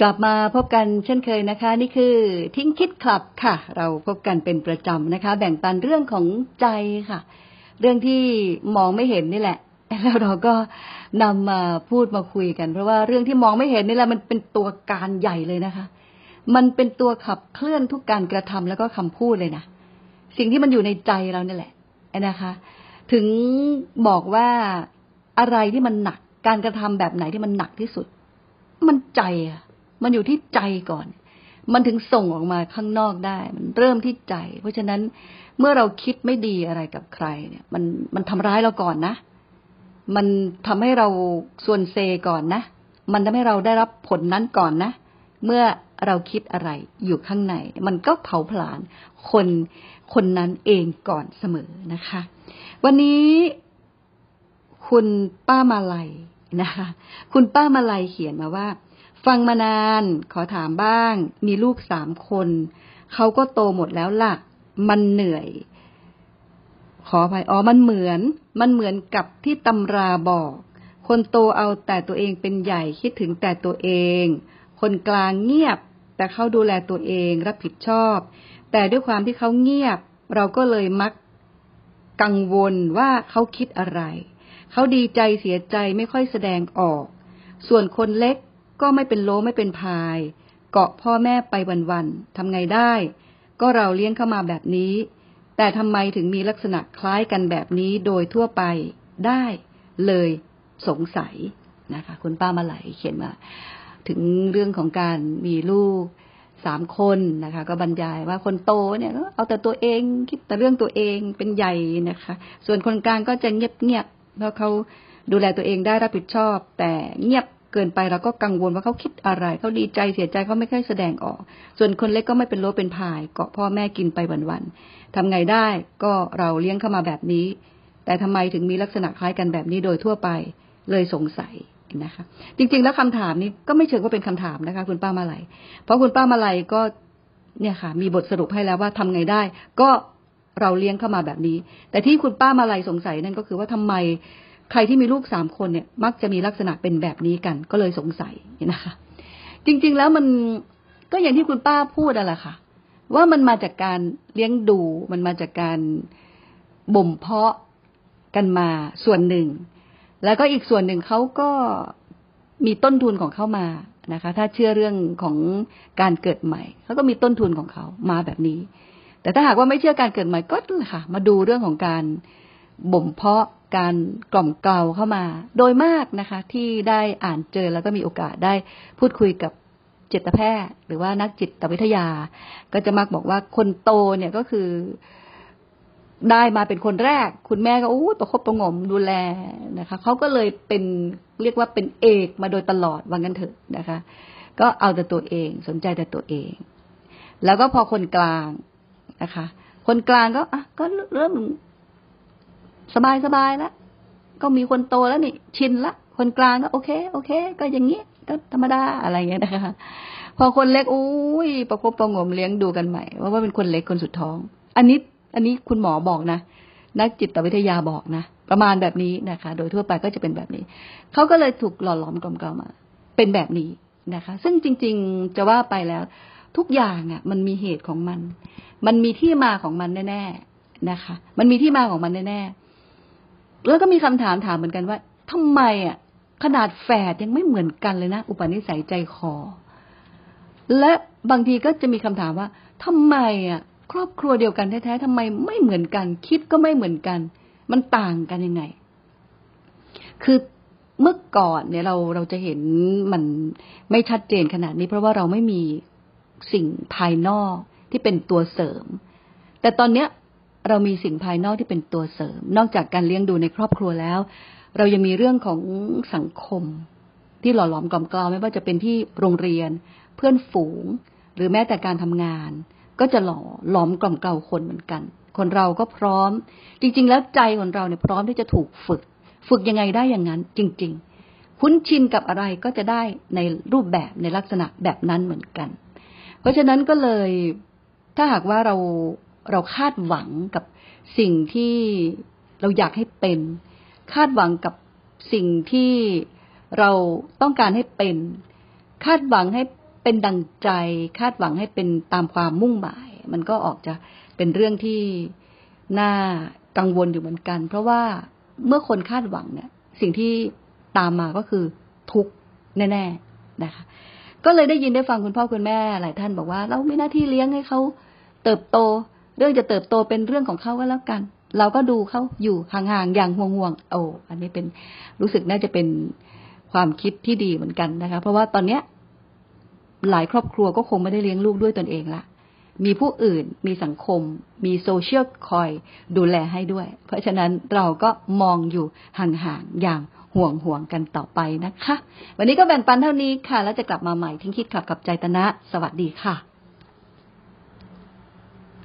กลับมาพบกันเช่นเคยนะคะ นี่คือทิ้งคิดคลับค่ะ เราพบกันเป็นประจำนะคะ แบ่งปันเรื่องของใจค่ะ เรื่องที่มองไม่เห็นนี่แหละ แล้วเราก็นำมาพูดมาคุยกัน เพราะว่าเรื่องที่มองไม่เห็นนี่แหละมันเป็นตัวการใหญ่เลยนะคะ มันเป็นตัวขับเคลื่อนทุกการกระทำแล้วก็คำพูดเลยนะสิ่งที่มันอยู่ในใจเรานี่แหละนะคะ ถึงบอกว่าอะไรที่มันหนัก การกระทำแบบไหนที่มันหนักที่สุด มันใจอะ มันอยู่ที่ใจก่อน มันถึงส่งออกมาข้างนอกได้ มันเริ่มที่ใจ เพราะฉะนั้นเมื่อเราคิดไม่ดีอะไรกับใครเนี่ย มันมันทำร้ายเราก่อนนะ มันทำให้เราส่วนเซก่อนนะ มันทำให้เราได้รับผลนั้นก่อนนะ เมื่อเราคิดอะไรอยู่ข้างใน มันก็เผาผลาญคนคนนั้นเองก่อนเสมอนะคะ วันนี้คุณป้ามาลัยนะคะ คุณป้ามาลัยเขียนมาว่า ฟังมานาน ขอถามบ้าง มีลูกสามคน เขาก็โตหมดแล้วล่ะ มันเหนื่อย ขออภัยอ๋อมันเหมือน มันเหมือนกับที่ตำราบอก คนโตเอาแต่ตัวเองเป็นใหญ่คิดถึงแต่ตัวเอง คนกลางเงียบ แต่เขาดูแลตัวเองรับผิดชอบ แต่ด้วยความที่เขาเงียบ เราก็เลยมักกังวลว่าเขาคิดอะไร เขาดีใจเสียใจไม่ค่อยแสดงออก ส่วนคนเล็ก ก็ไม่เป็นโลไม่เป็นพาย เกาะพ่อแม่ไปวันๆทำไงได้ ก็เราเลี้ยงเข้ามาแบบนี้ แต่ทำไมถึงมีลักษณะคล้ายกันแบบนี้โดยทั่วไปได้ เลยสงสัยนะคะ คุณป้ามาไหลเขียนมาถึงเรื่องของการมีลูกสามคนนะคะ ก็บรรยายว่าคนโตเนี่ยเอาแต่ตัวเองคิดแต่เรื่องตัวเองเป็นใหญ่นะคะ ส่วนคนกลางก็จะเงียบๆเพราะเขาดูแลตัวเองได้รับผิดชอบ แต่เงียบ เกินไปเราก็กังวลว่าเขาคิดอะไร เขาดีใจเสียใจเขาไม่ค่อยแสดงออก ส่วนคนเล็กก็ไม่เป็นโลเป็นพายเกาะพ่อแม่กินไปวันๆทำไงได้ก็เราเลี้ยงเข้ามาแบบนี้ แต่ทำไมถึงมีลักษณะคล้ายกันแบบนี้โดยทั่วไปเลยสงสัยนะคะ จริง ๆ แล้วคำถามนี้ก็ไม่เชิงว่าเป็นคำถามนะคะ คุณป้ามาลัยเพราะคุณป้ามาลัยก็เนี่ยค่ะ มีบทสรุปให้แล้วว่าทำไงได้ ก็เราเลี้ยงเข้ามาแบบนี้ แต่ที่คุณป้ามาลัยสงสัยนั่นก็คือว่าทำไม ใครที่มีลูกสามคนเนี่ย มักจะมีลักษณะเป็นแบบนี้กัน ก็เลยสงสัยนะคะจริง ๆ แล้วมันก็อย่างที่คุณป้าพูดอะแหละค่ะ ว่ามันมาจากการเลี้ยงดู มันมาจากการบ่มเพาะกันมาส่วนหนึ่ง แล้วก็อีกส่วนหนึ่งเขาก็มีต้นทุนของเขามานะคะ ถ้าเชื่อเรื่องของการเกิดใหม่เขาก็มีต้นทุนของเขามาแบบนี้ แต่ถ้าหากว่าไม่เชื่อการเกิดใหม่ก็ค่ะ มาดูเรื่องของการ บ่มเพาะการกล่อมเกลาเข้ามา โดยมากนะคะ ที่ได้อ่านเจอแล้วก็มีโอกาสได้พูดคุยกับจิตแพทย์ หรือว่านักจิตวิทยา ก็จะมักบอกว่าคนโตเนี่ยก็คือได้มาเป็นคนแรก คุณแม่ก็อู้ประคบประงมดูแลนะคะเขาก็เลยเป็นเรียกว่าเป็นเอกมาโดยตลอดว่างั้นเถอะนะคะ ก็เอาแต่ตัวเองสนใจแต่ตัวเอง แล้วก็พอคนกลางนะคะ คนกลางก็อะก็เริ่ม สบายสบายแล้วก็มีคนโตแล้วนี่ ชินละ คนกลางก็ โอเค โอเค ก็อย่างเงี้ยก็ธรรมดาอะไรเงี้ยนะคะพอคนเล็กอุ้ยประคบประงมเลี้ยงดูกันใหม่ว่าว่าเป็นคนเล็กคนสุดท้อง อันนี้อันนี้คุณหมอบอกนะนักจิตวิทยาบอกนะประมาณแบบนี้นะคะ โดยทั่วไปก็จะเป็นแบบนี้เขาก็เลยถูกหล่อหลอมกลมเกลามา เป็นแบบนี้นะคะ ซึ่งจริง ๆจะว่าไปแล้ว ทุกอย่างอะ มันมีเหตุของมัน มันมีที่มาของมันแน่ๆนะคะ มันมีที่มาของมันแน่ๆ แล้วก็มีคำถามถามเหมือนกันว่าทำไมอะ ขนาดแฝดยังไม่เหมือนกันเลยนะ อุปนิสัยใจคอ และบางทีก็จะมีคำถามว่าทำไมอะ ครอบครัวเดียวกันแท้ๆทำไมไม่เหมือนกัน คิดก็ไม่เหมือนกัน มันต่างกันยังไง คือเมื่อก่อนเนี่ยเราเราจะเห็นมันไม่ชัดเจนขนาดนี้ เพราะว่าเราไม่มีสิ่งภายนอกที่เป็นตัวเสริม แต่ตอนเนี้ย เรามีสิ่งภายนอกที่เป็นตัวเสริม นอกจากการเลี้ยงดูในครอบครัวแล้ว เรายังมีเรื่องของสังคม ที่หล่อหลอมกล่อมกล่าวไม่ว่าจะเป็นที่โรงเรียน เพื่อนฝูง หรือแม้แต่การทำงาน ก็จะหล่อหลอมกล่อมเกลาคนเหมือนกัน คนเราก็พร้อม จริง ๆ แล้วใจของเราเนี่ยพร้อมที่จะถูกฝึก ฝึกยังไงได้อย่างนั้น จริง ๆ คุ้นชินกับอะไรก็จะได้ในรูปแบบในลักษณะแบบนั้นเหมือนกัน เพราะฉะนั้นก็เลยถ้าหากว่าเรา เราคาดหวังกับสิ่งที่เราอยากให้เป็น คาดหวังกับสิ่งที่เราต้องการให้เป็น คาดหวังให้เป็นดังใจ คาดหวังให้เป็นตามความมุ่งหมาย มันก็ออกจะเป็นเรื่องที่น่ากังวลอยู่เหมือนกัน เพราะว่าเมื่อคนคาดหวังเนี่ย สิ่งที่ตามมาก็คือทุกข์แน่ๆนะคะ ก็เลยได้ยินได้ฟังคุณพ่อคุณแม่หลายท่านบอกว่า เราไม่หน้าที่เลี้ยงให้เขาเติบโต เรื่องจะเติบโตเป็นเรื่องของเขาก็แล้วกัน เราก็ดูเขาอยู่ห่างๆอย่างห่วงๆโอ้อันนี้เป็นรู้สึกน่าจะเป็นความคิดที่ดีเหมือนกันนะคะ เพราะว่าตอนเนี้ย หลายครอบครัวก็คงไม่ได้เลี้ยงลูกด้วยตนเองละมีผู้อื่น มีสังคม มีโซเชียลคอยดูแลให้ด้วย เพราะฉะนั้นเราก็มองอยู่ห่างๆอย่างห่วงห่วงกันต่อไปนะคะ วันนี้ก็แบ่งปันเท่านี้ค่ะ แล้วจะกลับมาใหม่ทิ้งคิดขับกับใจตนะ สวัสดีค่ะ